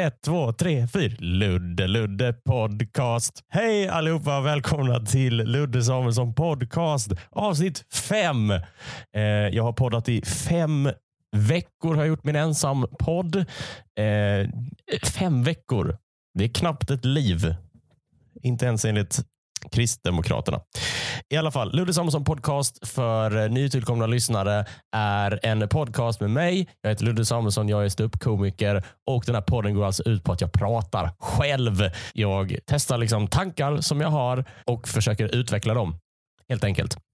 Ett, två, tre, fyra. Ludde Ludde podcast. Hej allihopa, och välkomna till Ludde Samuelsson podcast avsnitt fem. Eh, jag har poddat i fem veckor, har jag gjort min ensam podd. Eh, fem veckor. Det är knappt ett liv. Inte ens enligt Kristdemokraterna. I alla fall, Ludde Samuelsson podcast för eh, nytillkomna lyssnare är en podcast med mig. Jag heter Ludde Samuelsson, jag är ståuppkomiker och den här podden går alltså ut på att jag pratar själv. Jag testar liksom tankar som jag har och försöker utveckla dem helt enkelt.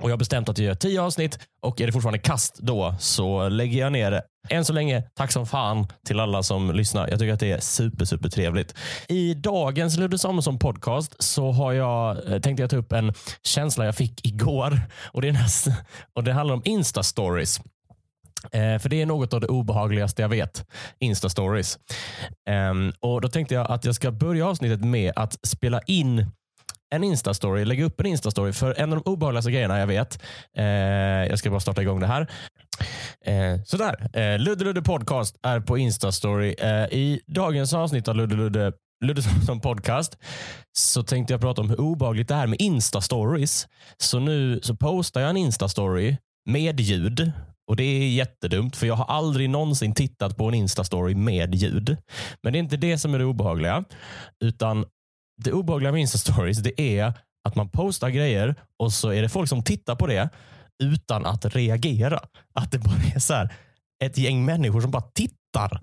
Och Jag har bestämt att jag gör tio avsnitt och är det fortfarande kast då så lägger jag ner det. Än så länge, tack som fan till alla som lyssnar. Jag tycker att det är super, super trevligt. I dagens Ludde Samuelsson podcast så har jag, eh, tänkte jag ta upp en känsla jag fick igår. Och det, är näst, och det handlar om Insta-stories. Eh, för det är något av det obehagligaste jag vet. Insta-stories. Eh, och Då tänkte jag att jag ska börja avsnittet med att spela in en Insta-story, lägga upp en Insta-story för en av de obehagligaste grejerna jag vet. Eh, jag ska bara starta igång det här. Eh, sådär. Eh, Ludde Ludde Podcast är på Insta-story. Eh, I dagens avsnitt av Ludde Ludde Ludde som podcast så tänkte jag prata om hur obehagligt det är med Insta-stories. Så nu så postar jag en Insta-story med ljud. Och Det är jättedumt för jag har aldrig någonsin tittat på en Insta-story med ljud. Men det är inte det som är det obehagliga. Utan det obehagliga med Insta-stories det är att man postar grejer och så är det folk som tittar på det utan att reagera. Att det bara är så här, ett gäng människor som bara tittar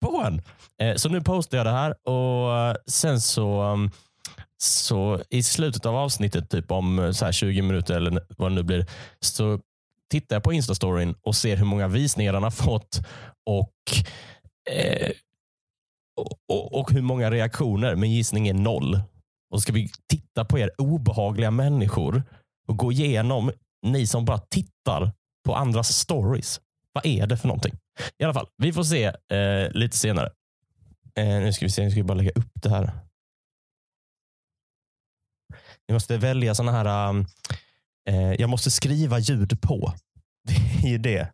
på en. Eh, så nu postar jag det här och sen så, mm, så i slutet av avsnittet, typ om eh, så här 20 minuter eller vad det nu blir, så tittar jag på Instastoryn och ser hur många visningar den har fått och eh, och, och, hur många reaktioner. Min gissning är noll. Och så ska vi titta på er obehagliga människor och gå igenom ni som bara tittar på andras stories. Vad är det för någonting? I alla fall, vi får se eh, lite senare. Eh, nu ska vi se, nu ska vi bara lägga upp det här. Vi måste välja sådana här... Um, eh, jag måste skriva ljud på. Det är ju det.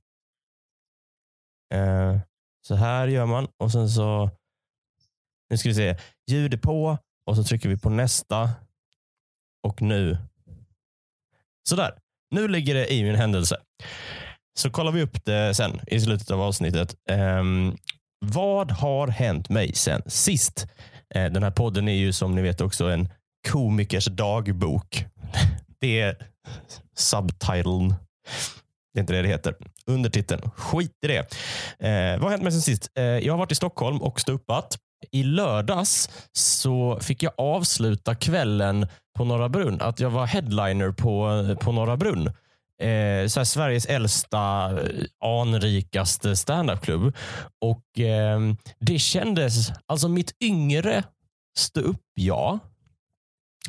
Eh, så här gör man och sen så nu ska vi se. Ljud är på och så trycker vi på nästa. Och nu. Sådär. Nu ligger det i min händelse. Så kollar vi upp det sen i slutet av avsnittet. Um, vad har hänt mig sen sist? Uh, den här podden är ju som ni vet också en komikers dagbok. Det är subtiteln. Det är inte det det heter. Undertiteln. Skit i det. Uh, vad har hänt mig sen sist? Uh, jag har varit i Stockholm och ståuppat. I lördags så fick jag avsluta kvällen på Norra Brunn. Att jag var headliner på, på Norra Brunn. Eh, så Sveriges äldsta, eh, anrikaste standupklubb. Och eh, det kändes, alltså mitt yngre stå upp jag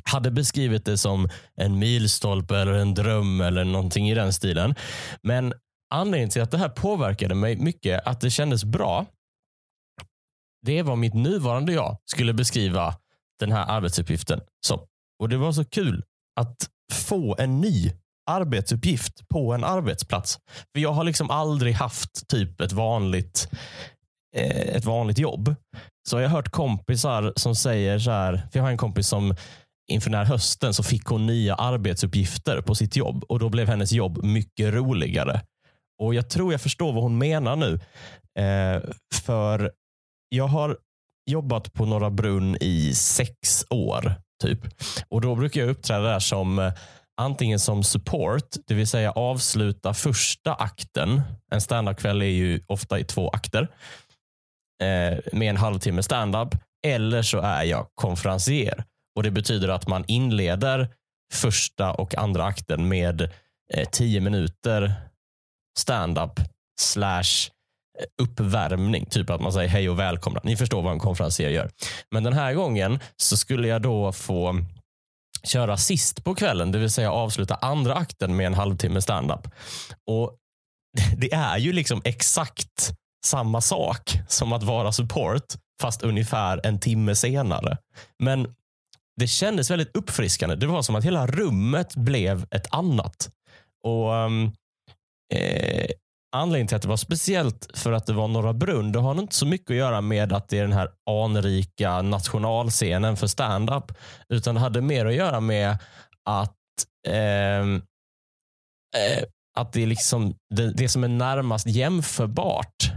hade beskrivit det som en milstolpe eller en dröm eller någonting i den stilen. Men anledningen till att det här påverkade mig mycket, att det kändes bra, det är vad mitt nuvarande jag skulle beskriva den här arbetsuppgiften som. Och det var så kul att få en ny arbetsuppgift på en arbetsplats. För jag har liksom aldrig haft typ ett vanligt, eh, ett vanligt jobb. Så jag har hört kompisar som säger så här, för jag har en kompis som inför den här hösten så fick hon nya arbetsuppgifter på sitt jobb och då blev hennes jobb mycket roligare. Och Jag tror jag förstår vad hon menar nu. Eh, för jag har jobbat på Norra Brunn i sex år. typ. Och Då brukar jag uppträda där som eh, antingen som support, det vill säga avsluta första akten. En standupkväll är ju ofta i två akter. Eh, med en halvtimme standup. Eller så är jag konferencier. Och Det betyder att man inleder första och andra akten med eh, tio minuter standup slash uppvärmning. Typ att man säger hej och välkomna. Ni förstår vad en konferencier gör. Men den här gången så skulle jag då få köra sist på kvällen, det vill säga avsluta andra akten med en halvtimme standup. Och det är ju liksom exakt samma sak som att vara support, fast ungefär en timme senare. Men det kändes väldigt uppfriskande. Det var som att hela rummet blev ett annat. Och um, eh, anledningen till att det var speciellt för att det var Norra Brunn, det har inte så mycket att göra med att det är den här anrika nationalscenen för stand-up. Utan det hade mer att göra med att eh, eh, att det är liksom det, det som är närmast jämförbart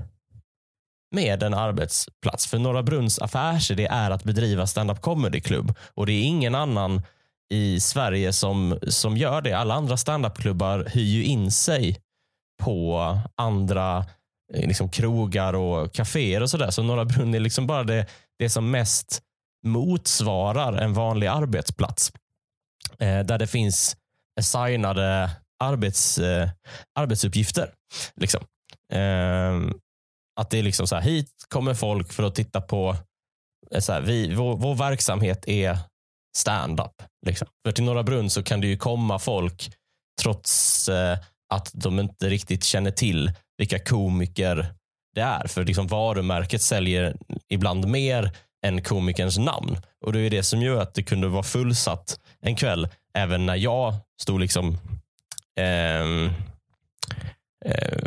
med en arbetsplats. För Norra Brunns affärsidé är att bedriva stand-up comedy klubb och det är ingen annan i Sverige som, som gör det. Alla andra standupklubbar hyr ju in sig på andra eh, liksom krogar och kaféer och sådär. Så Norra Brunn är liksom bara det, det som mest motsvarar en vanlig arbetsplats. Eh, där det finns assignade arbets, eh, arbetsuppgifter. Liksom. Eh, att det är liksom så här, hit kommer folk för att titta på, eh, så här, vi, vår, vår verksamhet är stand-up. Liksom. För till Norra Brunn så kan det ju komma folk trots eh, att de inte riktigt känner till vilka komiker det är. För liksom varumärket säljer ibland mer än komikerns namn. Och Det är det som gör att det kunde vara fullsatt en kväll även när jag stod liksom eh, eh,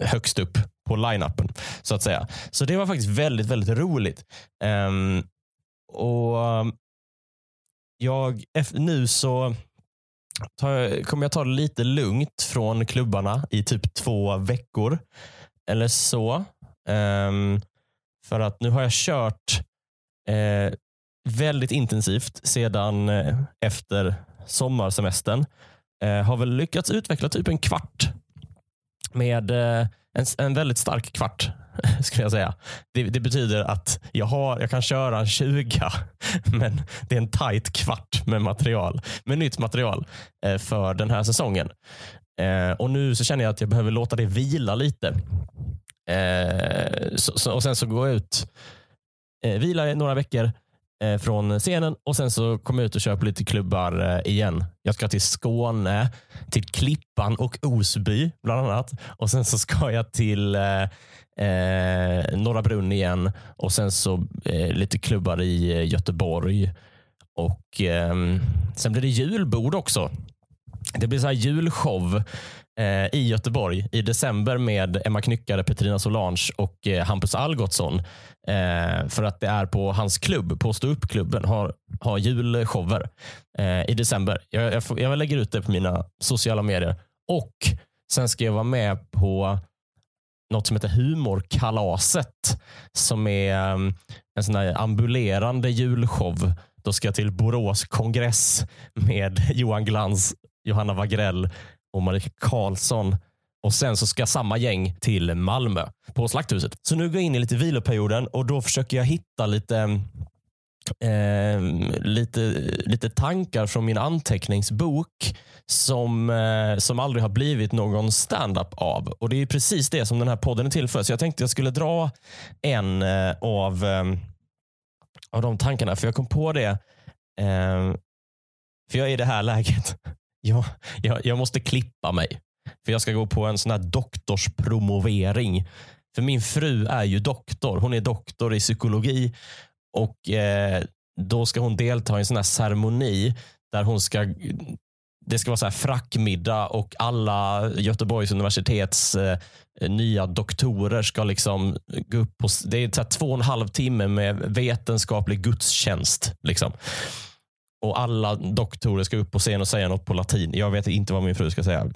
högst upp på line-upen. Så att säga. Så det var faktiskt väldigt, väldigt roligt. Eh, och ehm, jag, nu så tar, kommer jag ta det lite lugnt från klubbarna i typ två veckor eller så. Um, för att nu har jag kört eh, väldigt intensivt sedan eh, efter sommarsemestern. Eh, har väl lyckats utveckla typ en kvart med eh, en, en väldigt stark kvart skulle jag säga. Det, det, betyder att jag, har, jag kan köra en 20 men det är en tight kvart med material, med nytt material eh, för den här säsongen. Eh, och Nu så känner jag att jag behöver låta det vila lite. Eh, och Sen så går jag ut, Vilar i några veckor från scenen och sen så kommer jag ut och kör på lite klubbar igen. Jag ska till Skåne, till Klippan och Osby bland annat. Och sen så ska jag till eh, Norra Brunn igen och sen så eh, lite klubbar i eh, Göteborg. Och eh, Sen blir det julbord också. Det blir så här julshow eh, i Göteborg i december med Emma Knyckare, Petrina Solange och eh, Hampus Algotsson. Eh, för att det är på hans klubb, på ståuppklubben, har, har julshower eh, i december. Jag, jag, jag lägger ut det på mina sociala medier. Och sen ska jag vara med på något som heter Humorkalaset som är um, en sån här ambulerande julshow. Då ska jag till Borås kongress med Johan Glans, Johanna Wagrell och Marika Karlsson. Och Sen så ska samma gäng till Malmö på Slakthuset. Så nu går jag in i lite viloperioden och då försöker jag hitta lite um, eh, lite, lite tankar från min anteckningsbok som, eh, som aldrig har blivit någon stand-up av. Och Det är precis det som den här podden är till för. Så jag tänkte jag skulle dra en eh, av, eh, av de tankarna. För jag kom på det. Eh, för jag är i det här läget jag, jag, jag måste klippa mig. För jag ska gå på en sån här doktorspromovering. För min fru är ju doktor. Hon är doktor i psykologi och eh, då ska hon delta i en sån här ceremoni där hon ska det ska vara så här frackmiddag och alla Göteborgs universitets eh, nya doktorer ska liksom gå upp på, det är så här två och en halv timme med vetenskaplig gudstjänst. Liksom och alla doktorer ska upp på scen och säga något på latin. Jag vet inte vad min fru ska säga.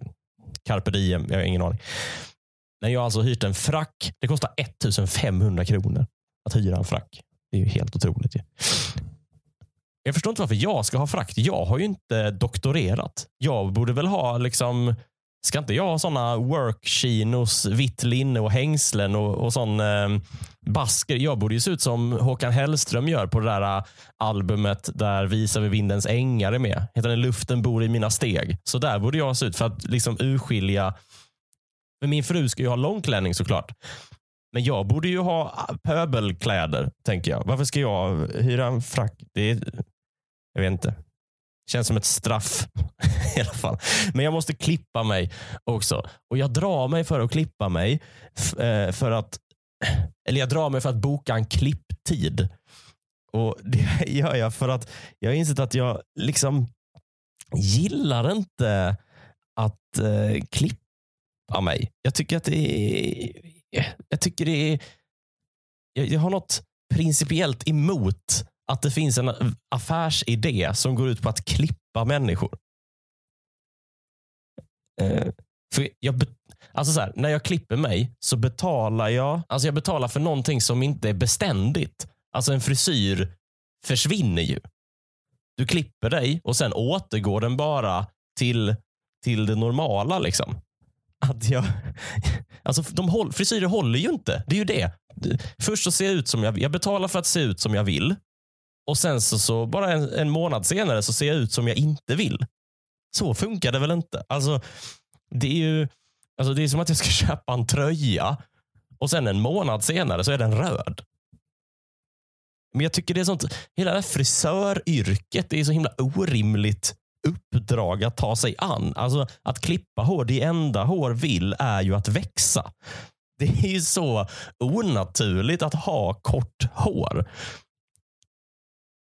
Carpe diem, jag har ingen aning. Men jag har alltså hyrt en frack. Det kostar 1500 kronor att hyra en frack. Det är ju helt otroligt. Jag förstår inte varför jag ska ha frakt. Jag har ju inte doktorerat. Jag borde väl ha liksom Ska inte jag ha sådana work-chinos, vitt linne och hängslen och, och sån eh, basker? Jag borde ju se ut som Håkan Hellström gör på det där eh, albumet där Visar vi vindens ängar är med. Heter den Luften bor i mina steg. Så där borde jag se ut för att liksom urskilja. Men min fru ska ju ha långklänning såklart. Men jag borde ju ha pöbelkläder, tänker jag. Varför ska jag hyra en frack? Det är, jag vet inte. Känns som ett straff i alla fall. Men jag måste klippa mig också. Och jag drar mig för att klippa mig. Eh, för att, eller jag drar mig för att boka en klipptid. Och Det gör jag för att jag har insett att jag liksom gillar inte att eh, klippa mig. Jag tycker att det är... Eh, jag tycker det är... Jag, jag har något principiellt emot att det finns en affärsidé som går ut på att klippa människor. Eh, för jag, alltså så här, när jag klipper mig så betalar jag, alltså jag betalar för någonting som inte är beständigt. Alltså en frisyr försvinner ju. Du klipper dig och sen återgår den bara till, till det normala. liksom. Att jag, alltså de håll, frisyrer håller ju inte. Det är ju det. Först så ser jag ut som jag Jag betalar för att se ut som jag vill. Och sen så, så bara en, en månad senare så ser jag ut som jag inte vill. Så funkar det väl inte? Alltså, det är ju alltså det är som att jag ska köpa en tröja och sen en månad senare så är den röd. Men jag tycker det är sånt, hela det här frisöryrket det är så himla orimligt uppdrag att ta sig an. Alltså att klippa hår, det enda hår vill är ju att växa. Det är ju så onaturligt att ha kort hår.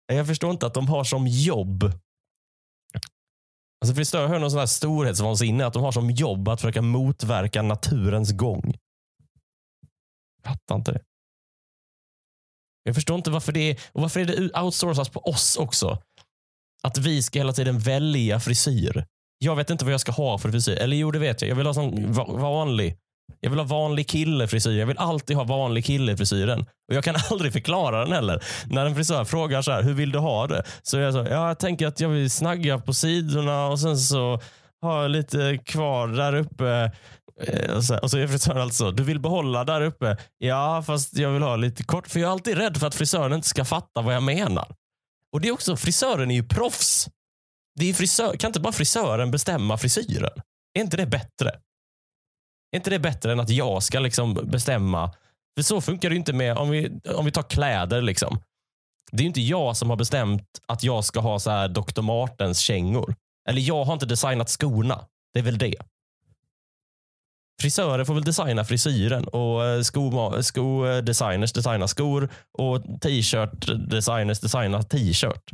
Jag förstår inte att de har som jobb Alltså förstår, jag hör någon sån här storhetsvansinne att de har som jobb att försöka motverka naturens gång. Jag fattar inte det. Jag förstår inte varför det är, och varför är det outsourcas på oss också. Att vi ska hela tiden välja frisyr. Jag vet inte vad jag ska ha för frisyr. Eller jo, det vet jag. Jag vill ha sån vanlig. Jag vill ha vanlig killefrisyr. Jag vill alltid ha vanlig killefrisyren. Och jag kan aldrig förklara den heller. När en frisör frågar så här, hur vill du ha det? Så jag så, ja, jag tänker att jag vill snagga på sidorna och sen så har jag lite kvar där uppe. Eh, och så, och så är frisören alltså, du vill behålla där uppe? Ja, fast jag vill ha lite kort. För jag är alltid rädd för att frisören inte ska fatta vad jag menar. Och det är också, frisören är ju proffs. Det är frisör, kan inte bara frisören bestämma frisyren? Är inte det bättre? Är inte det bättre än att jag ska liksom bestämma? För så funkar det inte med, om vi, om vi tar kläder. liksom. Det är ju inte jag som har bestämt att jag ska ha så här Dr. Martens kängor. Eller jag har inte designat skorna. Det är väl det. Frisörer får väl designa frisyren och skodesigners sko eh, designar skor och t-shirt designers designar t-shirt.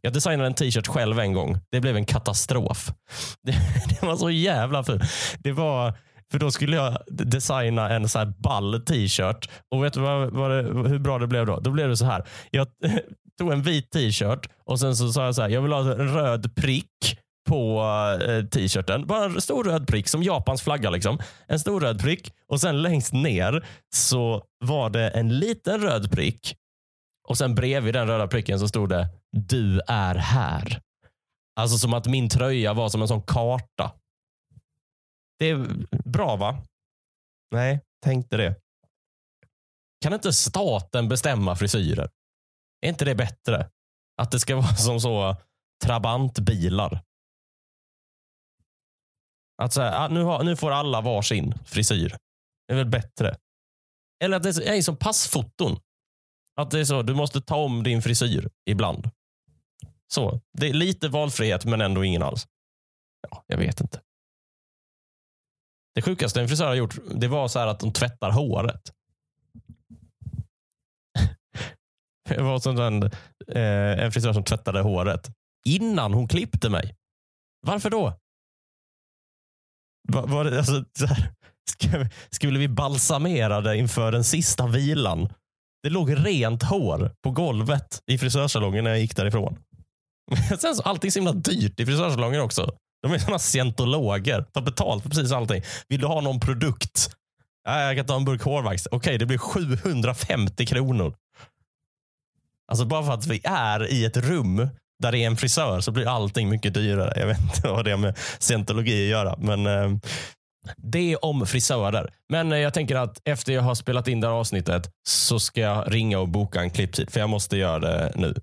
Jag designade en t-shirt själv en gång. Det blev en katastrof. Det, det var så jävla fult. Det var, för då skulle jag designa en så här ball t-shirt. Och vet du vad, vad det, hur bra det blev då? Då blev det så här. Jag tog en vit t-shirt och sen så sa jag så här. Jag vill ha en röd prick på eh, t-shirten. Bara en stor röd prick som Japans flagga. Liksom. En stor röd prick och sen längst ner så var det en liten röd prick och sen bredvid den röda pricken så stod det du är här. Alltså som att min tröja var som en sån karta. Det är bra va? Nej, tänkte det. Kan inte staten bestämma frisyrer? Är inte det bättre? Att det ska vara som så Trabantbilar. Att så här, ah, nu, har, nu får alla varsin frisyr. Det är väl bättre? Eller att det är som passfoton. Att det är så, du måste ta om din frisyr ibland. Så, Det är lite valfrihet men ändå ingen alls. Ja, jag vet inte. Det sjukaste en frisör har gjort det var så att de tvättar håret. Det var som en, eh, en frisör som tvättade håret innan hon klippte mig. Varför då? Var, var det, alltså, skulle vi balsamera det inför den sista vilan? Det låg rent hår på golvet i frisörsalongen när jag gick därifrån. Sen så allting är så himla dyrt i frisörsalongen också. De är sådana scientologer. Tar betalt för precis allting. Vill du ha någon produkt? Ja, jag kan ta en burk hårvax. Okej, okay, det blir 750 kronor. Alltså bara för att vi är i ett rum där det är en frisör så blir allting mycket dyrare. Jag vet inte vad det har med scientologi att göra. Men eh, det om frisörer. Men eh, jag tänker att efter jag har spelat in det här avsnittet så ska jag ringa och boka en klipptid. För jag måste göra det nu.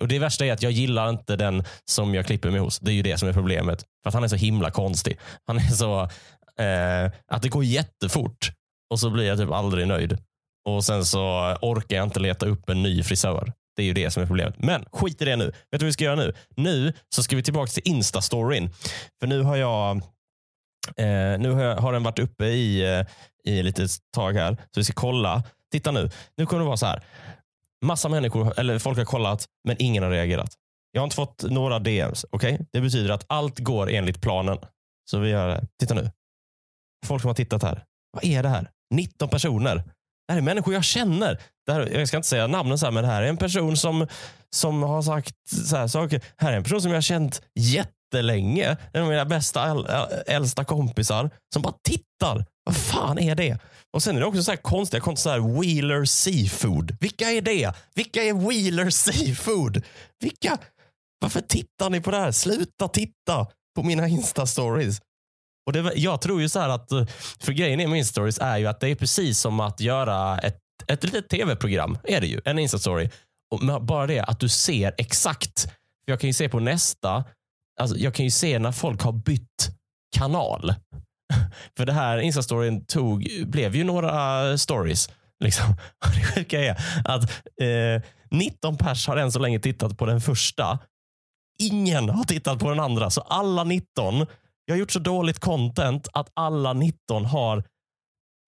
Och Det värsta är att jag gillar inte den som jag klipper mig hos. Det är ju det som är problemet. För att han är så himla konstig. Han är så eh, att det går jättefort och så blir jag typ aldrig nöjd. Och sen så orkar jag inte leta upp en ny frisör. Det är ju det som är problemet. Men skit i det nu. Vet du vad vi ska göra nu? Nu så ska vi tillbaka till Insta-storyn. För nu har jag Eh, nu har, jag, har, den varit uppe i, eh, i lite tag här, så vi ska kolla. Titta nu. Nu kommer det vara så här. Massa människor, eller folk har kollat, men ingen har reagerat. Jag har inte fått några DMs. Okay? Det betyder att allt går enligt planen. Så vi gör det. Titta nu. folk som har tittat här. Vad är det här? 19 personer. Det här är människor jag känner. Det här, jag ska inte säga namnen, så här, men det här är en person som, som har sagt så här saker. Det Här är en person som jag har känt jättelänge. En av mina bästa, äldsta kompisar som bara tittar. Vad fan är det? Och sen är det också så här konstiga konton, så här Wheeler Seafood. Vilka är det? Vilka är Wheeler Seafood? Vilka? Varför tittar ni på det här? Sluta titta på mina Insta-stories. Och det, jag tror ju så här att, eh, för grejen med Insta-stories är ju att det är precis som att göra ett, ett litet tv-program. Är det ju. En Insta-story. Och bara det att du ser exakt. Jag kan ju se på nästa. Alltså jag kan ju se när folk har bytt kanal. För det här Insta-storyn tog, blev ju några stories. Liksom. Det sjuka är att eh, 19 pers har än så länge tittat på den första. Ingen har tittat på den andra. Så alla 19, jag har gjort så dåligt content att alla 19 har,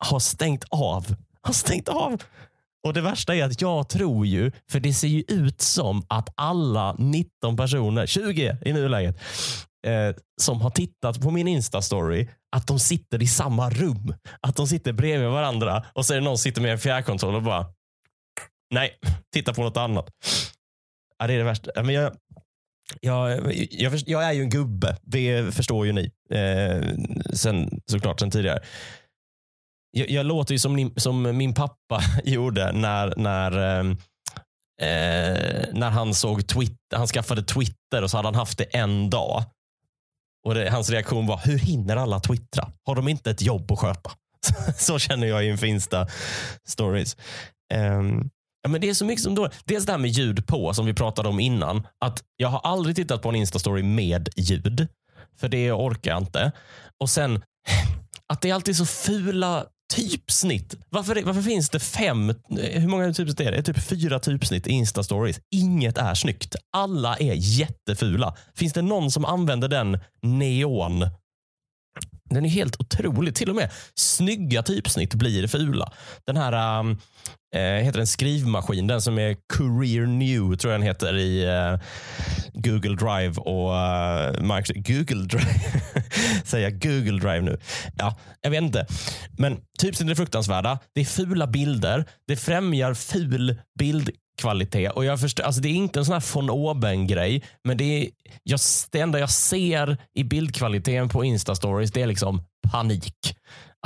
har stängt av. Har stängt av. Och Det värsta är att jag tror ju, för det ser ju ut som att alla 19 personer, 20 i nuläget, eh, som har tittat på min Insta-story, att de sitter i samma rum. Att de sitter bredvid varandra och så är det någon som sitter med en fjärrkontroll och bara, nej, titta på något annat. Ja, det är det värsta. Men jag, jag, jag, jag är ju en gubbe, det förstår ju ni. Eh, sen, såklart sen tidigare. Jag, jag låter ju som, som min pappa gjorde när, när eh, eh, när han såg Twitter, han skaffade Twitter och så hade han haft det en dag. Och det, Hans reaktion var, hur hinner alla twittra? Har de inte ett jobb att sköta? så känner jag inför Insta-stories. Um, ja, men det är så mycket som då, dels det här med ljud på som vi pratade om innan. Att Jag har aldrig tittat på en Insta-story med ljud. För det orkar jag inte. Och sen att det är alltid så fula typsnitt. Varför, varför finns det fem, hur många typsnitt är det? Det är typ fyra typsnitt i Insta-stories. Inget är snyggt. Alla är jättefula. Finns det någon som använder den neon? Den är helt otrolig. Till och med snygga typsnitt blir fula. Den här um, eh, heter en skrivmaskin. Den som är Career New tror jag den heter i äh, Google Drive och eh, uh, Microsoft. Google Drive. Säger jag Google Drive nu? Ja, jag vet inte. Men typsnitt är fruktansvärda. Det är fula bilder. Det främjar ful bild kvalitet. Och jag förstår, alltså det är inte en sån här von oben grej, men det, är, jag, det enda jag ser i bildkvaliteten på Insta-stories det är liksom panik.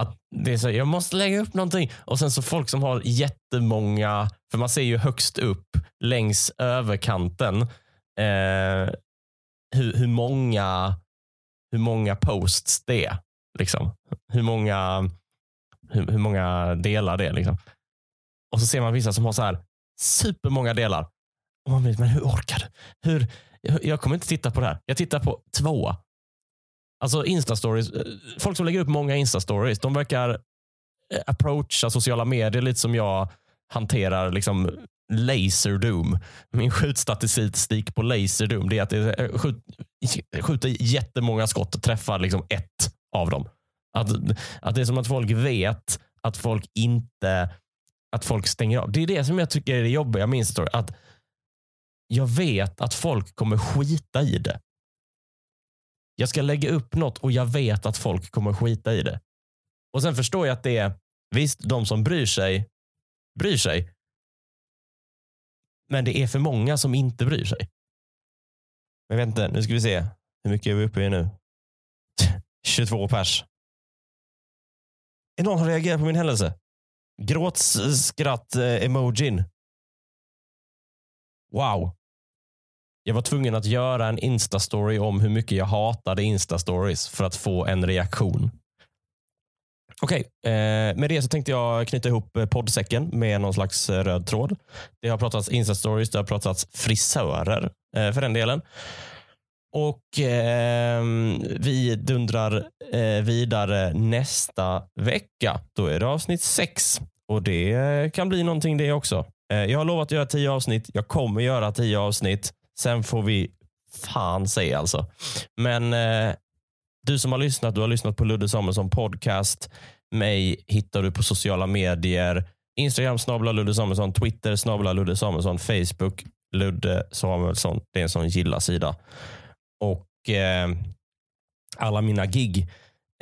Att det är så, jag måste lägga upp någonting. Och sen så folk som har jättemånga, för man ser ju högst upp längs överkanten eh, hur, hur, många, hur många posts det är. Liksom. Hur, många, hur, hur många delar det är. Liksom. Och så ser man vissa som har så här supermånga delar. Och man blir, men hur orkar du? Hur, jag kommer inte titta på det här. Jag tittar på två Alltså Insta-stories, eh, folk som lägger upp många Insta-stories, de verkar eh, approacha sociala medier lite som jag hanterar liksom Laserdoom. Min skjutstatistik på Laserdoom det är att det eh, skjut, skjuter jättemånga skott och träffar liksom ett av dem. Att, att det är som att folk vet att folk inte att folk stänger av. Det är det som jag tycker är det jobbiga med Insta Att jag vet att folk kommer skita i det. Jag ska lägga upp något och jag vet att folk kommer skita i det. Och sen förstår jag att det är, visst, de som bryr sig, bryr sig. Men det är för många som inte bryr sig. Men jag vet inte, nu ska vi se. Hur mycket är vi uppe i nu? 22 pers. Är någon har reagerat på min händelse? Gråtskratt-emojin. Wow. Jag var tvungen att göra en Insta-story om hur mycket jag hatade Insta-stories för att få en reaktion. Okej, okay, eh, med det så tänkte jag knyta ihop eh, poddsäcken med någon slags eh, röd tråd. Det har pratats Insta-stories, det har pratats frisörer eh, för den delen. Och eh, vi dundrar eh, vidare nästa vecka. Då är det avsnitt sex och det kan bli någonting det också. Eh, jag har lovat att göra tio avsnitt. Jag kommer göra tio avsnitt. Sen får vi fan se alltså. Men eh, du som har lyssnat, du har lyssnat på Ludde Samuelsson podcast. Mig hittar du på sociala medier. Instagram snabla Ludde Samuelsson, Twitter snabla Ludde Samuelsson, Facebook Ludde Samuelsson. Det är en sån gilla-sida. Och eh, alla mina gig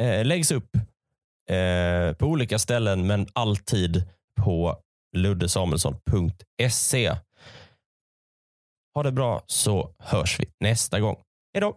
eh, läggs upp eh, på olika ställen, men alltid på luddesamuelsson.se. Ha det bra så hörs vi nästa gång. Hej då!